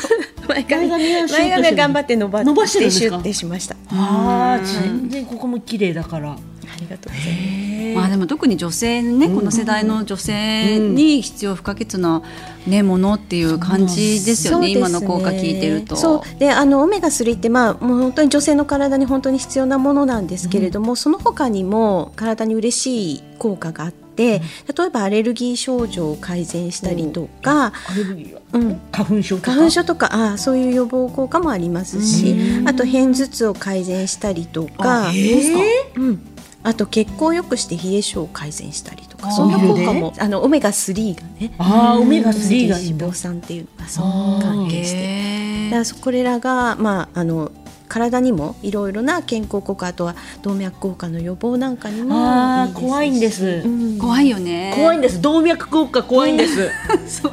前髪前髪は頑張って伸ばしてシュッてしました。ああ全然ここも綺麗だから。ありがとうございます。まあでも特に女性ね、この世代の女性に必要不可欠な、ね、ものっていう感じですよねそうです今の効果聞いてると。そう。であのオメガ3ってまあもう本当に女性の体に本当に必要なものなんですけれども、その他にも体に嬉しい効果があって、例えばアレルギー症状を改善したりとか、花粉症とか？花粉症とかあそういう予防効果もありますしあと片頭痛を改善したりとか、うん、あと血行を良くして冷え性を改善したりとかそんな効果もあのオメガ3がねああオメガ3が脂肪酸っていうのがそう関係して。だからそこれらが、まあ、あの体にもいろいろな健康効果あとは動脈硬化の予防なんかにもああいいですし。怖いんです、うん。怖いよね。怖いんです。動脈硬化怖いんです、そう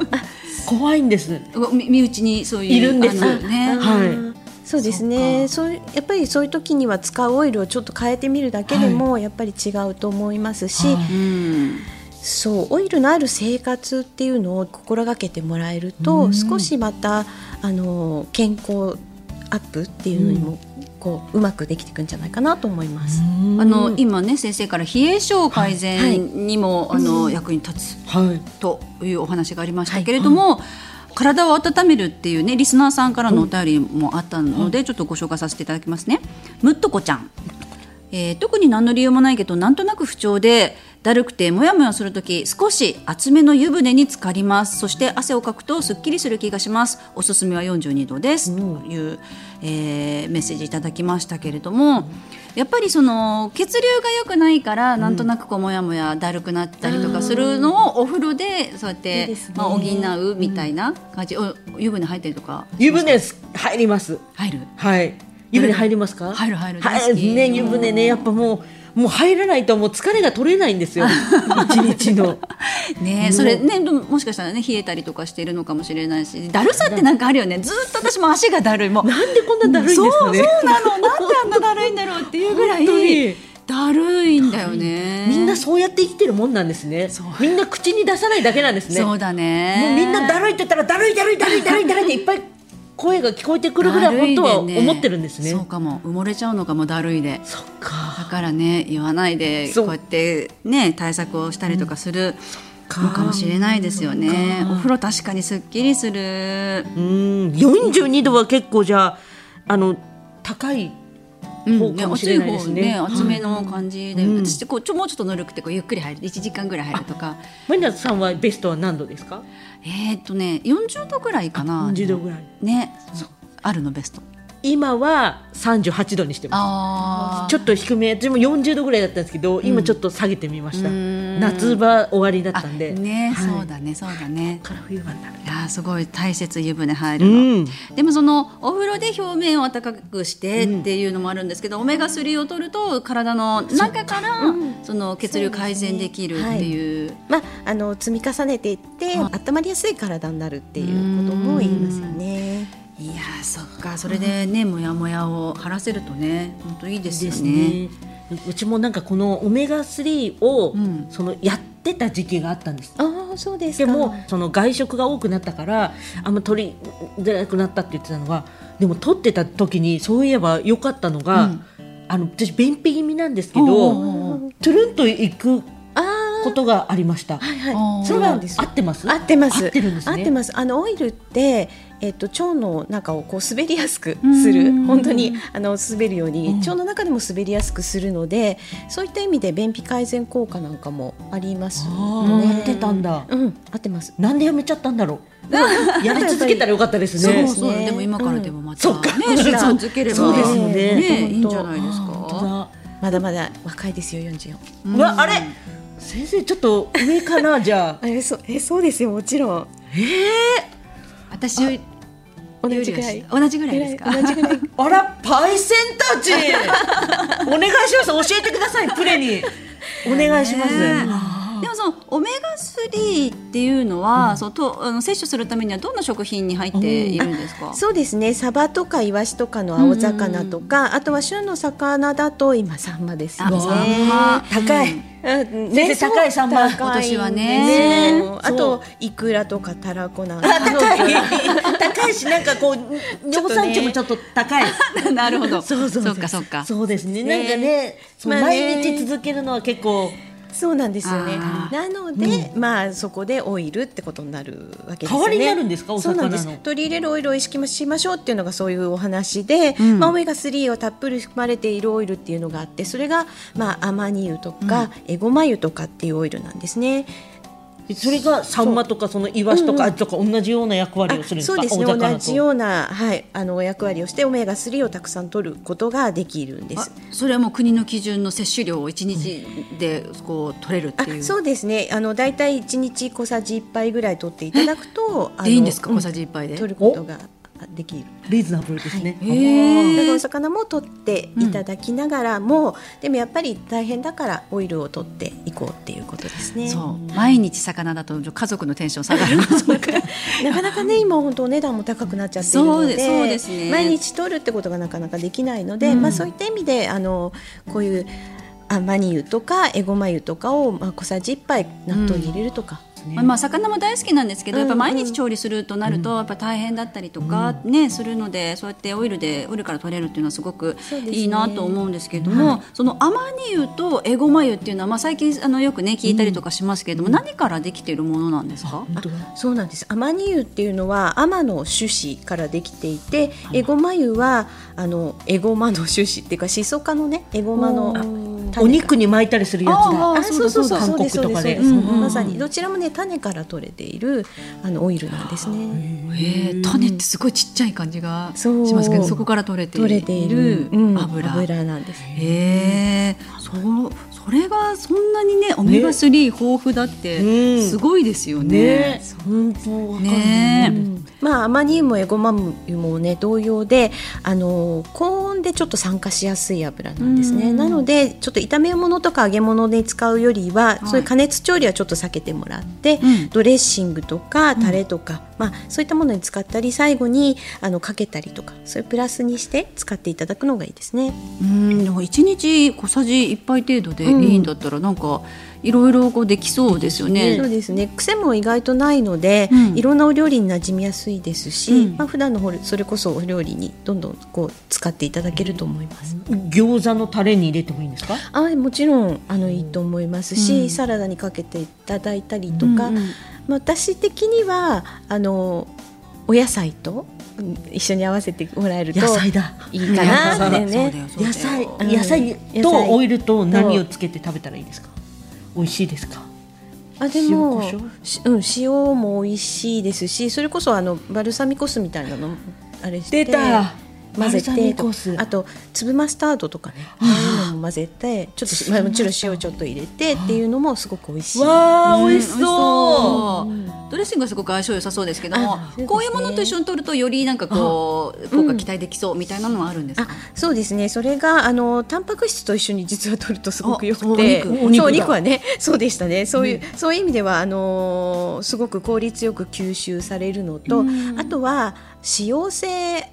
怖いんです。み身内にそういういるんです。ね。はいそうですね。そういうやっぱりそういう時には使うオイルをちょっと変えてみるだけでも、やっぱり違うと思いますし、はい。うんそうオイルのある生活っていうのを心がけてもらえると、うん。少しまたあの健康アップっていうのにも、こううまくできていくんじゃないかなと思います。あの今ね先生から冷え性改善にも、あの役に立つはいというお話がありましたけれども、体を温めるっていうねリスナーさんからのお便りもあったので、ちょっとご紹介させていただきますね。むっとこちゃん、えー特に何の理由もないけどなんとなく不調でだるくてモヤモヤするとき少し厚めの湯船に浸かります。そして汗をかくとすっきりする気がします。おすすめは42度です、という、えーメッセージいただきましたけれどもやっぱりその血流が良くないからなんとなくこうモヤモヤだるくなったりとかするのをお風呂でそうやってまあ、補うみたいな感じ、お湯船入ったりとか？湯船入ります。入る。はい。湯船入りますか？入る。入る。ね。湯船ね。やっぱもうもう入らないともう疲れが取れないんですよ。一日の。ねそれねでももしかしたらね冷えたりとかしているのかもしれないしだるさってなんかあるよね。ずっと私も足がだるい。もうなんでこんなだるいんですかね。そうそうなの。なんであんなだるいんだろうっていうぐらいだるいんだよね。みんなそうやって生きてるもんなんですね。みんな口に出さないだけなんですね。そうだね。もうみんなだるいって言ったらだるいだるいだるいだるいだるいっていっぱい声が聞こえてくるぐらい本当は思ってるんですね。そうかも。埋もれちゃうのかもだるいで。そっだかからね言わないでこうやってね対策をしたりとかするのかもしれないですよね。お風呂確かにすっきりする。うん。42度は結構じゃああの高い方かもしれないですね,、熱い方ね厚めの感じで、うん。私こうちょもうちょっとぬるくてこうゆっくり入る。1時間ぐらい入るとか。マリナさんはベストは何度ですか？えーっとね40度ぐらいかな。40度ぐらい。ね。あるのベスト今は38度にしてます。あちょっと低めでも40度ぐらいだったんですけど今ちょっと下げてみました、夏場終わりだったんで。ね、はい。そうだねそうだね。から冬場になる。いやーすごい大切湯船入うるの、ん。でもそのお風呂で表面を温かくしてっていうのもあるんですけど、オメガ3を取ると体の中からその血流改善できるっていう。まあ、あの積み重ねていって温まりやすい体になるっていうことも言いますよね。いやーそっかそれでねモヤモヤを晴らせるとね本当いいですよね。ねうちもなんかこのオメガ3を、うんそのやってた時期があったんですああそうですか。でもその外食が多くなったからあんま取りづらくなったって言ってたのはでも取ってた時にそういえば良かったのが、うんあの私便秘気味なんですけどトゥルンといくあことがありました。あはいはい。それはそうなんです合ってます？合ってます。合ってるんですね合ってます。あのオイルって。えっと、腸の中をこう滑りやすくすうるん。本当にあの滑るように、うん。腸の中でも滑りやすくするのでそういった意味で便秘改善効果なんかもありますあのでー合ってたんだ。うん合ってます。なんでやめちゃったんだろう。やり続けたらよかったですそうね。そうね。でも今からでもまた、そっか。ね習慣づければそうですよねねいいんじゃないですか。だ。まだまだ若いですよ44うん。うわあれ！先生ちょっと上かなじゃあ。えそうえそうですよもちろん。私より同じぐらい。同じぐらい。ですか？同じぐらい。あらパイセンたち。お願いします。教えてくださいプレに。お願いします、ねでもそのオメガ3っていうのは、うん、そのとあの摂取するためにはどんな食品に入っているんですか？そうですね。サバとかイワシとかの青魚とか、うん。うん、あとは旬の魚だと今サンマですよね。高い。うん。ね、高いサンマ今年はね。ね。あとイクラとかたらこなんか。高い。高いしなんかこう尿酸値もちょっと高い。なるほど。そうそうそうかそうか。そうですね。なんかね、まあ、毎日続けるのは結構そうなんですよね。なので、うん、まあそこでオイルってことになるわけですね。代わりになるんですか？そうなんです。取り入れるオイルを意識しましょうっていうのがそういうお話で、うん、まあオメガ3をたっぷり含まれているオイルっていうのがあって、それがまあアマニ油とか、エゴマ油とかっていうオイルなんですね。それがサンマとかそのイワシとか、うん、とか同じような役割をするんですか？そうですね。同じような、はい、あの役割をしてオメガ3をたくさん取ることができるんです。それはもう国の基準の摂取量を1日でこう取れるっていう、そうですね。あの大体1日小さじ1杯ぐらい取っていただくとでいいんですか？小さじ1杯で、取ることができる。リーズナブルですね、はい、お魚も取っていただきながらも、うん、でもやっぱり大変だからオイルを取っていこうっていうことですね。そう。毎日魚だと家族のテンション下がる。なかなかね今本当お値段も高くなっちゃっているのでそうです、ね、毎日取るってことがなかなかできないので、うん、まあそういった意味であのこういうアマニ油とかエゴマ油とかを、まあ、小さじ1杯納豆に入れるとか、ね、まあ魚も大好きなんですけど、やっぱ毎日調理するとなるとやっぱ大変だったりとかね、するのでそうやってオイルでオイルから取れるっていうのはすごくいいなと思うんですけれども、そのアマニ油とエゴマ油っていうのはまあ最近あのよくね聞いたりとかしますけれども、何からできているものなんですか？そうなんです。アマニ油っていうのはアマの種子からできていて、エゴマ油はあのエゴマの種子っていうかシソ科のねエゴマのお肉に巻いたりするやつだ。あそうそうそう韓国とかで。まさに。どちらもね種から取れているあのオイルなんですね。へえ種ってすごいちっちゃい感じがしますけどそこから取れている油。油なんです。へえそうそれがそんなにねオメガ3豊富だってすごいですよね。ね。ね。まあアマニ油もエゴマ油もね同様であの高温でちょっと酸化しやすい油なんですね。なのでちょっと炒め物とか揚げ物で使うよりは、はい、そういう加熱調理はちょっと避けてもらって、うん、ドレッシングとかタレとか、うん、まあそういったものに使ったり最後にあのかけたりとかそういうプラスにして使っていただくのがいいですね。うんでも一日小さじ1杯程度でいいんだったらなんか、いろいろこうできそうですよね。そうですね。癖も意外とないので、うん、いろんなお料理に馴染みやすいですし、うん、まあ普段のそれこそお料理にどんどんこう使っていただけると思います。餃子のタレに入れてもいいんですか？あ、もちろんあのいいと思いますし、うん、サラダにかけていただいたりとか、うんうん、私的にはあのお野菜と一緒に合わせてもらえるといいかなってね。野菜。野菜とオイルと何をつけて食べたらいいですか？美味しいですか？あでもうん、塩も美味しいですしそれこそあのバルサミコ酢みたいなのあれして。出た混ぜてあと粒マスタードとかねああいうのも混ぜてちょっと、まあ、もちろん塩ちょっと入れてっていうのもすごく美味しい。わあ美味しそう、ドレッシングはすごく相性良さそうですけども、ね、こういうものと一緒に取るとよりなんかこう効果期待できそうみたいなのはあるんですか、そうですね。それがあのタンパク質と一緒に実は取るとすごくよくて。お肉はねそうでしたね。そういう、そういう意味ではあのすごく効率よく吸収されるのと、あとは脂溶性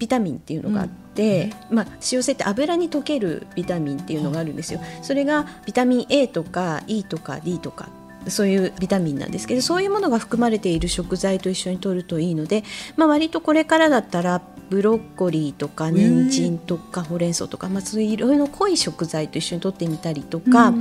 ビタミンっていうのがあって、うん、まあ、脂溶性って油に溶けるビタミンっていうのがあるんですよ。それがビタミン A とか E とか D とかそういうビタミンなんですけどそういうものが含まれている食材と一緒に摂るといいので、まあ、割とこれからだったらブロッコリーとか人参とかほうれん草とか、まあ、そういういろいろ濃い食材と一緒に摂ってみたりとか。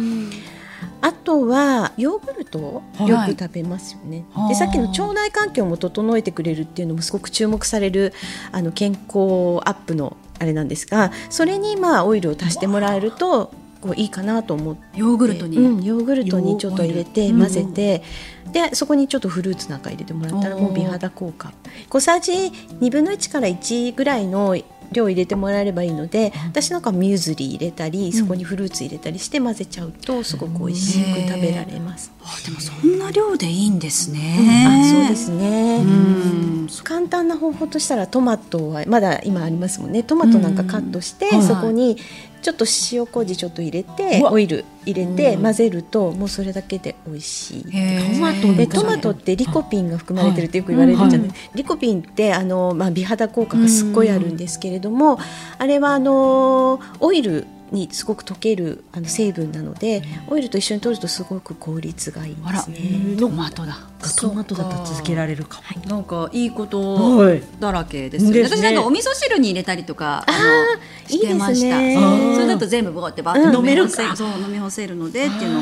あとはヨーグルトをよく食べますよね。はい、でさっきの腸内環境も整えてくれるっていうのもすごく注目されるあの健康アップのあれなんですがそれにまあオイルを足してもらえるとこういいかなと思って。ヨーグルトに、うん、ヨーグルトにちょっと入れて混ぜて、うん、でそこにちょっとフルーツなんか入れてもらったらもう美肌効果。小さじ2分の1から1ぐらいの量入れてもらえればいいので私なんかミューズリー入れたりそこにフルーツ入れたりして混ぜちゃうとすごく美味しく食べられます。あでもそんな量でいいんですね。あそうですね。うん。簡単な方法としたらトマトはまだ今ありますもんね。トマトなんかカットして、そこにちょっと塩麹ちょっと入れてオイル入れてうん。混ぜるともうそれだけで美味しい。トマトにでトマトってリコピンが含まれてるってよく言われるじゃない、はリコピンってあの、まあ、美肌効果がすっごいあるんですけれども、あれはあのオイルにすごく溶けるあの成分なのでオイルと一緒に取るとすごく効率がいいんあら。ですね。トマトだ。トマトだったら続けられるかも。なんかいいことはいだらけですよね。私なんかお味噌汁に入れたりとかあのいいですね。してました。それだと全部ボーってバーうんって飲めるそう飲み干せるのでっていうのを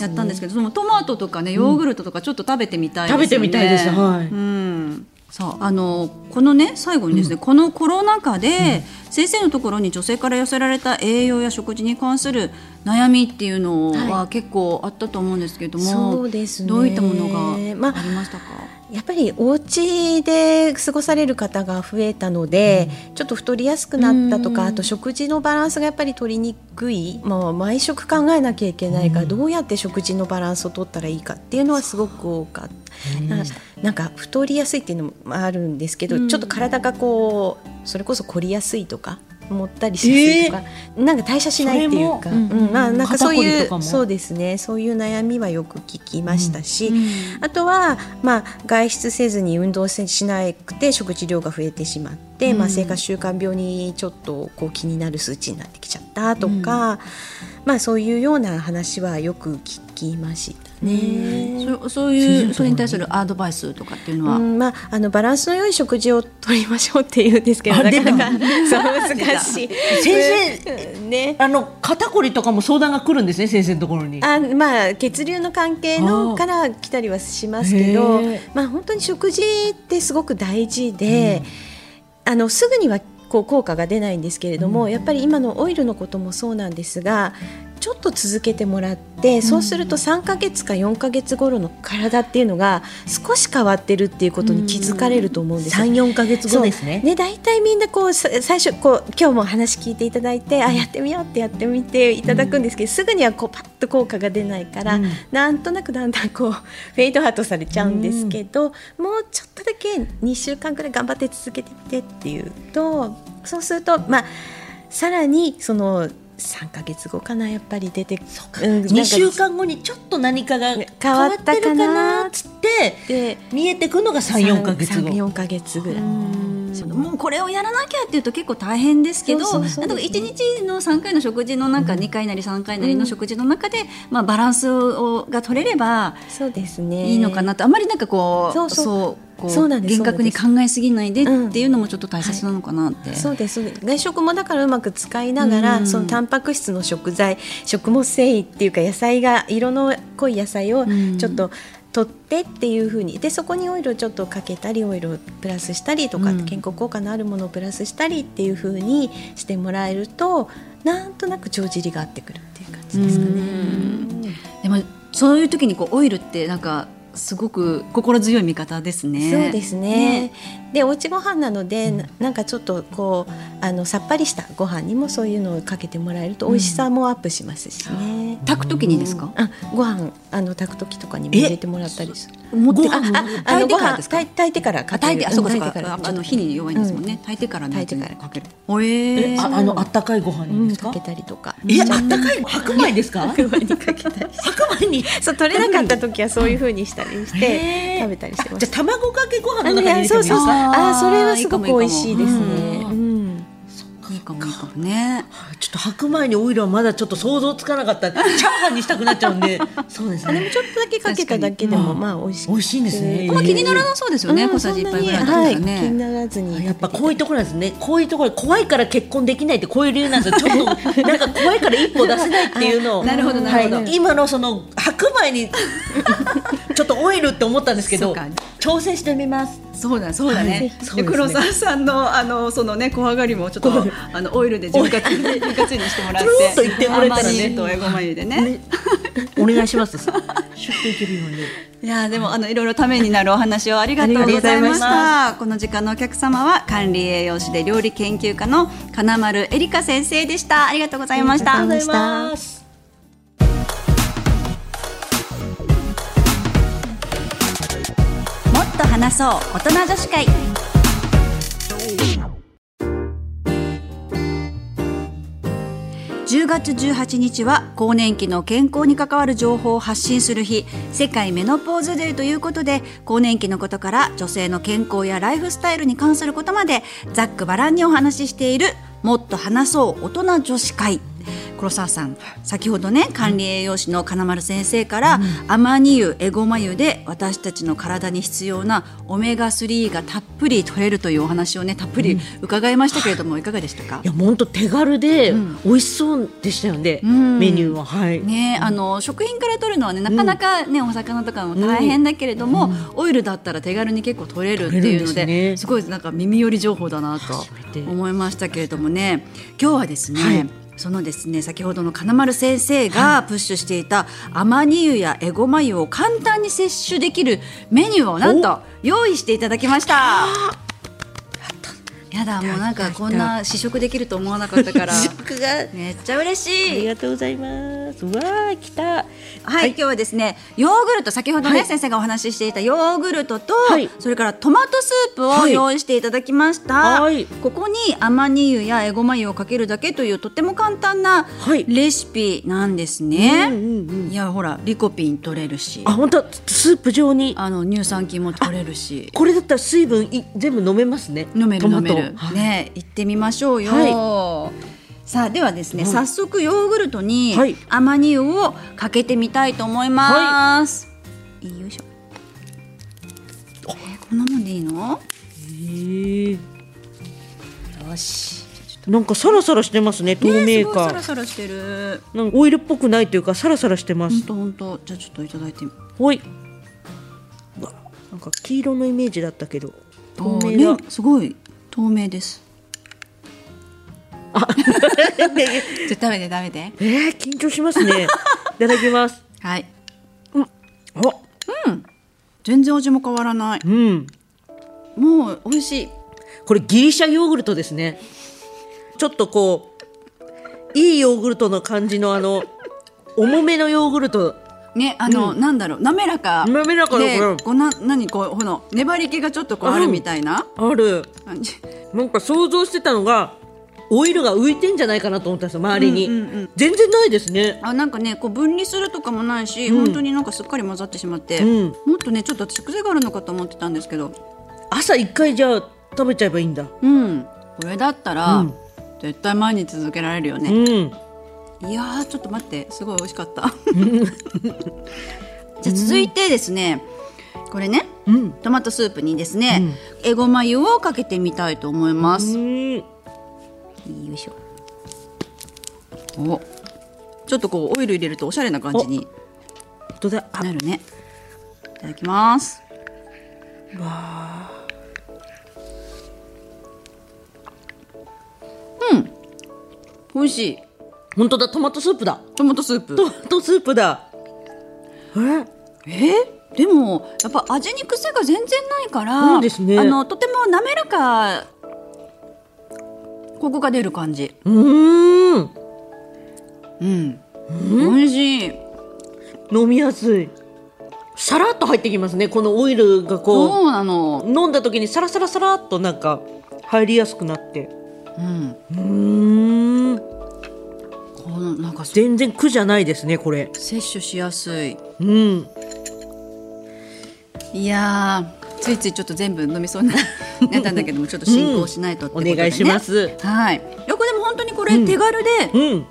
やったんですけど、そのトマトとかねヨーグルトとかちょっと食べてみたいですよね。食べてみたいです。はい。うん。そうあのこのね最後にですね、このコロナ禍で、先生のところに女性から寄せられた栄養や食事に関する悩みっていうのはは結構あったと思うんですけれども、そうですね。どういったものがありまあましたか？やっぱりお家で過ごされる方が増えたので、ちょっと太りやすくなったとか、あと食事のバランスがやっぱり取りにくい、まあ、毎食考えなきゃいけないから、どうやって食事のバランスを取ったらいいかっていうのはすごく多かった。ななんか太りやすいっていうのもあるんですけど、ちょっと体がこうそれこそ凝りやすいとかもったりしやすいとか、なんか代謝しないっていうか、うんまあなんかそういうそうですね。そういう悩みはよく聞きましたし、あとは、まあ、外出せずに運動せしなくて食事量が増えてしまって、まあ、生活習慣病にちょっとこう気になる数値になってきちゃったとか、まあ、そういうような話はよく聞きましたね。そそういうそれに対するアドバイスとかっていうのは、うんまあ、あのバランスの良い食事をとりましょうっていうんですけどあなかなか出 そう難しい。先生ねあの肩こりとかも相談が来るんですね先生のところに。あまあ血流の関係のから来たりはしますけどまあ本当に食事ってすごく大事で、あのすぐにはこう効果が出ないんですけれども、やっぱり今のオイルのこともそうなんですが。ちょっと続けてもらって、そうすると3ヶ月か4ヶ月頃の体っていうのが少し変わってるっていうことに気づかれると思うんです。よ三四ヶ月後ですね。ね、大体みんなこうさ最初こう今日も話聞いていただいて、あやってみようってやってみていただくんですけど、すぐにはこうパッと効果が出ないから、うん。なんとなくだんだんこうフェイドアウトされちゃうんですけど、もうちょっとだけ2週間ぐらい頑張って続けてみてっていうとそうするとまあさらにその3ヶ月後かなやっぱり出てうん二週間後にちょっと何かが変わってるかなっつってで見えてくるのが三四ヶ月後。4ヶ月ぐらい。もうこれをやらなきゃっていうと結構大変ですけどそうそうそう例えばですね1日の3回の食事の中、2回なり3回なりの食事の中で、まあ、バランスをが取れればそうですね。いいのかなと。あんまりなんかこうそう。そうこうそうなんです厳格に考えすぎないでってうんいうのもちょっと大切なのかなって。そうです外食もだからうまく使いながら、うん。そのタンパク質の食材食物繊維っていうか野菜が色の濃い野菜をうん。ちょっと取ってっていう風にでそこにオイルをちょっとかけたりオイルをプラスしたりとか、うん。健康効果のあるものをプラスしたりっていう風にしてもらえるとなんとなく帳尻が合ってくるっていう感じですかね。でもそういう時にこうオイルってなんかすごく心強い味方ですね。そうですねでおうちご飯なので、ななんかちょっとこうあのさっぱりしたご飯にもそういうのをかけてもらえると美味しさもアップしますしね。炊く時にですか？あご飯あの炊く時とかにも入れてもらったりする。持ってあああ炊いてのご飯からですか？炊いてからあかける炊いてあそうかそうかああの火に弱いんですもんね。炊いてから炊いてからかける。おえーえああのあったかいご飯うんにですか？かけ。たりとか。えあったかい白米ですか？白米にかけたり。白米に。そう取れなかった時はそういう風にしたりして食べたりしてます。じゃあ卵かけご飯あのの中に入れてそうそうそう。もいいですか？あーそれはすごく美味しいですね。ううん。いいかもいいかもね。ちょっと白米にオイルはまだちょっと想像つかなかった。チャーハンにしたくなっちゃうんで。そうですね。あでもちょっとだけかけただけでもまあ美味しい。美味しいんですね。ま気にならなそうですよね。うん小さじ一杯ぐらいだそんなにったらはい、気にね。ならずに。やっぱこういうところですね。こういうところ怖いから結婚できないってこういう理由なんですよ。ちょっと なんか怖いから一歩出せないっていうのなるほどなるほどはい今のその白米にちょっとオイルって思ったんですけど挑戦してみます。そうだそうだね。はいね黒沢さんのあのそのね小上がりもちょっとあのオイルで潤滑潤滑にしてもらって。と言ってもらえたらねとえごま油でね。お願いします。いけるように。いやーでもあのいろいろためになるお話をありがとうございました。この時間のお客様は管理栄養士で料理研究家の金丸エリカ先生でした。ありがとうございました。話そう大人女子会。10月18日は更年期の健康に関わる情報を発信する日。世界メノポーズデーということで更年期のことから女性の健康やライフスタイルに関することまでざっくばらんにお話ししているもっと話そう大人女子会。黒沢さん先ほどね管理栄養士の金丸先生から、うん、アマニ油エゴマ油で私たちの体に必要なオメガ3がたっぷり取れるというお話をねたっぷり伺いましたけれども、うん、いかがでしたか？いや本当手軽で美味しそうでしたよね、うん、メニューは。はい。ねあの食品から取るのはねなかなかね、お魚とかも大変だけれども、オイルだったら手軽に結構取れるっていうので、ね、すごいなんか耳寄り情報だなと思いましたけれどもね今日はですね、はい。そのですね先ほどの金丸先生がプッシュしていたアマニ油やエゴマ油を簡単に摂取できるメニューをなんと用意していただきました。やだもうなんかこんな試食できると思わなかったから。めっちゃ嬉しい。ありがとうございます。わあ来た。はい、はい、今日はですねヨーグルト先ほどね、はい、先生がお話ししていたヨーグルトと、はい、それからトマトスープを用意していただきました、ここにアマニ油やエゴマ油をかけるだけというとても簡単なレシピなんですね、いやほらリコピン取れるし。あ本当？スープ状に。あの乳酸菌も取れるし。これだったら水分い全部飲めますね。飲める飲めるね行ってみましょうよ、はい、さあではですね、早速ヨーグルトにアマニ油をかけてみたいと思います、はい、よいしょ。えー、こんなもんでいいの？へよし。なんかサラサラしてますね透明感、ね、サラサラしてる。なんかオイルっぽくないというかサラサラしてます。本当？本当じゃあちょっといただいてはい。なんか黄色のイメージだったけど透明ね、すごい透明です。あ。ちょっと食べて食べて。えー、緊張しますね。いただきます。はい。うん。うん。全然味も変わらない。うん。もう美味しい。これギリシャヨーグルトですね。ちょっとこういいヨーグルトの感じのあの重めのヨーグルトねあの、うん、なんだろう滑らか滑らかでこうな何こうこの粘り気がちょっとこうあるみたいな？ある。なんか想像してたのがオイルが浮いてんじゃないかなと思ったんですよ周りに、うんうんうん、全然ないですね。あなんかねこう分離するとかもないし、うん、本当になんかすっかり混ざってしまって、うん、もっとねちょっと私癖があるのかと思ってたんですけど。朝一回じゃあ食べちゃえばいいんだうんこれだったら、絶対毎日続けられるよね、いやちょっと待ってすごい美味しかった。じゃ続いてですね、これね、うん、トマトスープにですね、うん、エゴマ油をかけてみたいと思います、よいしょ。おちょっとこうオイル入れるとおしゃれな感じになるね。いただきます。わうん。美味しい本当だトマトスープだ。トマトスープ。トマトスープだ。え？え？でもやっぱ味に癖が全然ないからそうです、ね、あのとても滑らかコクが出る感じ。うん。うん。美味しい。飲みやすい。さらっと入ってきますねこのオイルがこう。そうなの。飲んだ時にサラサラサラっとなんか入りやすくなって。うん。うんなんか全然苦じゃないですねこれ。摂取しやすい。うん。いやついついちょっと全部飲みそうにな ったんだけどもちょっと進行しないと、ね。うん、お願いします。はい。よくでも本当にこれ手軽で、うん、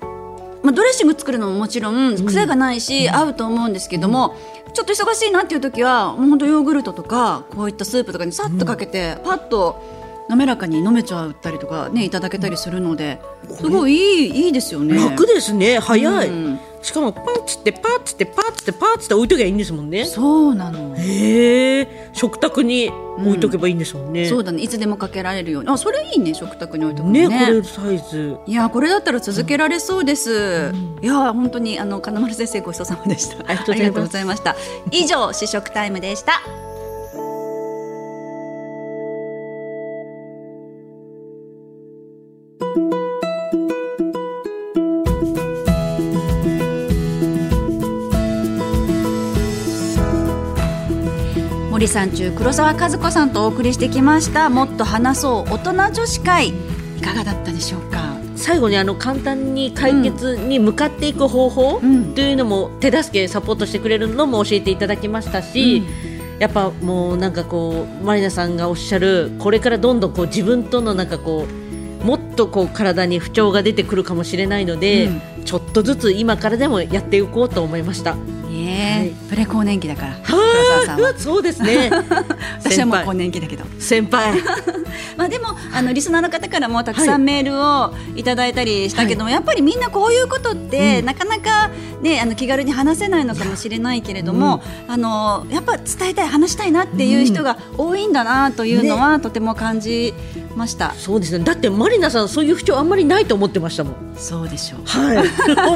まあ、ドレッシング作るのももちろん癖がないし、うん、合うと思うんですけども、ちょっと忙しいなっていう時はもう本当ヨーグルトとかこういったスープとかにさっとかけて、パッと滑らかに飲めちゃったりとかねいただけたりするのですごいいいいいですよね。楽ですね。早い、うん、しかもパンツってパーツってパーツってパーツって置いとけばいいんですもんね。そうなの。へえ。食卓に置いとけばいいんですもんね、うん、そうだね。いつでもかけられるように。あそれいいね食卓に置いとくね。ねこれサイズ。いやこれだったら続けられそうです、うん、いや本当にあの金丸先生ごちそうさまでした。ありがとうございました。以上試食タイムでした森さん中黒沢和子さんとお送りしてきました。もっと話そう大人女子会。いかがだったでしょうか？最後にあの簡単に解決に向かっていく方法うん。というのも手助けサポートしてくれるのも教えていただきましたし、やっぱもうなんかこうマリナさんがおっしゃるこれからどんどんこう自分とのなんかこうもっとこう体に不調が出てくるかもしれないので、うん。ちょっとずつ今からでもやっていこうと思いました。ねえ、プレ更年期だから。黒は沢さんは。あそうですね。私はもう更年期だけど。先輩。まあでもあのリスナーの方からもたくさんメールをいただいたりしたけども、やっぱりみんなこういうことって、なかなかねあの気軽に話せないのかもしれないけれども、あのやっぱ伝えたい話したいなっていう人が多いんだなというのは、とても感じました。そうですね。だってマリナさんそういう不調あんまりないと思ってましたもんそうでしょう。はい、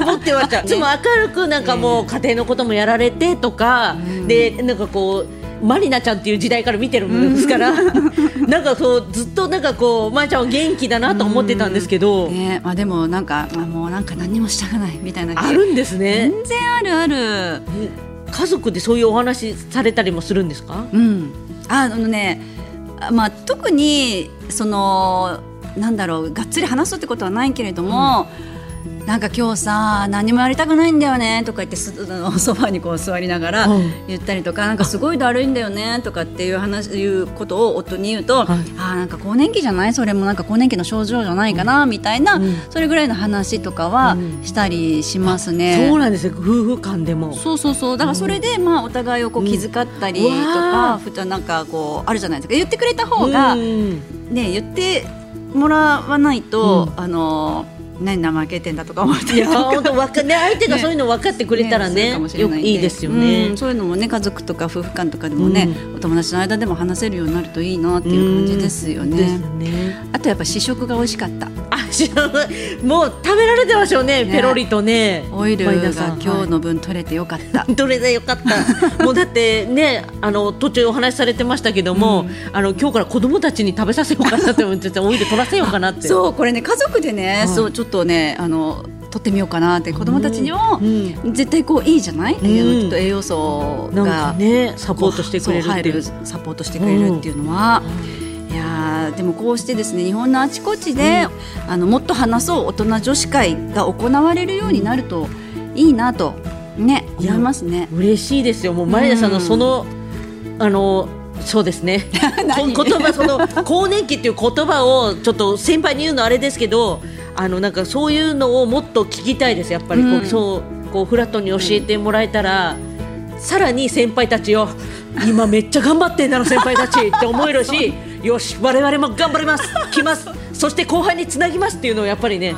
思ってました。いつも明るくなんかもう家庭のこともやられてとか、でなんかこうマリナちゃんっていう時代から見てるものですから、なんかそうずっとなんかこうまーちゃんは元気だなと思ってたんですけど、ねまあでもなんか、まあ、もうなんか何もしたくないみたいなあるんですね全。然あるある。家族でそういうお話されたりもするんですか？うん、ああのね、あまあ、特にそのなんだろうがっつり話すってことはないけれども、なんか今日さ何もやりたくないんだよねとか言ってすあのソファにこう座りながらうん。言ったりとか、なんかすごいだるいんだよねとかっていう話いうことを夫に言うと、はい。あーなんか更年期じゃないそれもなんか更年期の症状じゃないかな、みたいな、うん。それぐらいの話とかはうん。したりしますね。そうなんですよ。夫婦間でも。そうそうそう。だからそれでまあお互いをこう気遣ったりとうん。うわか、ふたなんかこうあるじゃないですか。言ってくれた方が、うん。ね言ってもらわないと、あの何怠けてんだとか思ったいや。本当わかね相手がそういうの分かってくれたらねいいいですよね。うんそういうのもね家族とか夫婦間とかでもね、お友達の間でも話せるようになるといいなっていう感じですよね。ね。あとやっぱ試食が美味しかった。あ。もう食べられてましょうね、ねペロリとね。オイルが今日の分取れてよかった。どれでよかった。もうだってね、あの途中お話しされてましたけども、あの今日から子供たちに食べさせようかなって思ってて、オイル取らせようかなって。そうこれね家族でね、はいそうちょっとねあの取ってみようかなって子供たちにも、うん絶対こういいじゃない、んきっと栄養素がかね、サポートしてくれるっていう入る。サポートしてくれるっていうのは、いやーでもこうしてですね日本のあちこちで、あのもっと話そう大人女子会が行われるようになるといいなとね思いますね。嬉しいですよ。もうマリナさんのその、あの。そうですね。こ言葉その更年期っていう言葉をちょっと先輩に言うのあれですけど、あのなんかそういうのをもっと聞きたいです。やっぱりこう、うんそうこうフラットに教えてもらえたら、さらに先輩たちを 今めっちゃ頑張ってんだろ先輩たちって思えるし、よし我々も頑張ります。来ます。そして後輩につなぎますっていうのをやっぱりね。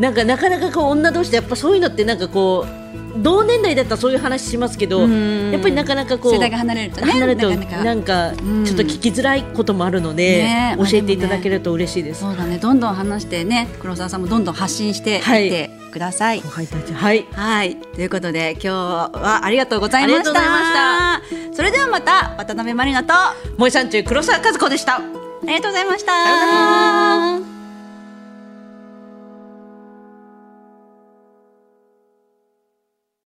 なんかなかなかこう女同士でやっぱそういうのってなんかこう同年代だったらそういう話しますけどんやっぱりなかなかこう世代が離れるとね離れるとなかなかなんかうんちょっと聞きづらいこともあるので、ね教えていただけると嬉しいです。そうだねどんどん話してね黒沢さんもどんどん発信していてください後輩たちはいはい。ということで、今日はありがとうございました。それではまた、渡辺まりなと、あ萌えさん中黒沢和子でした。りがとうございました。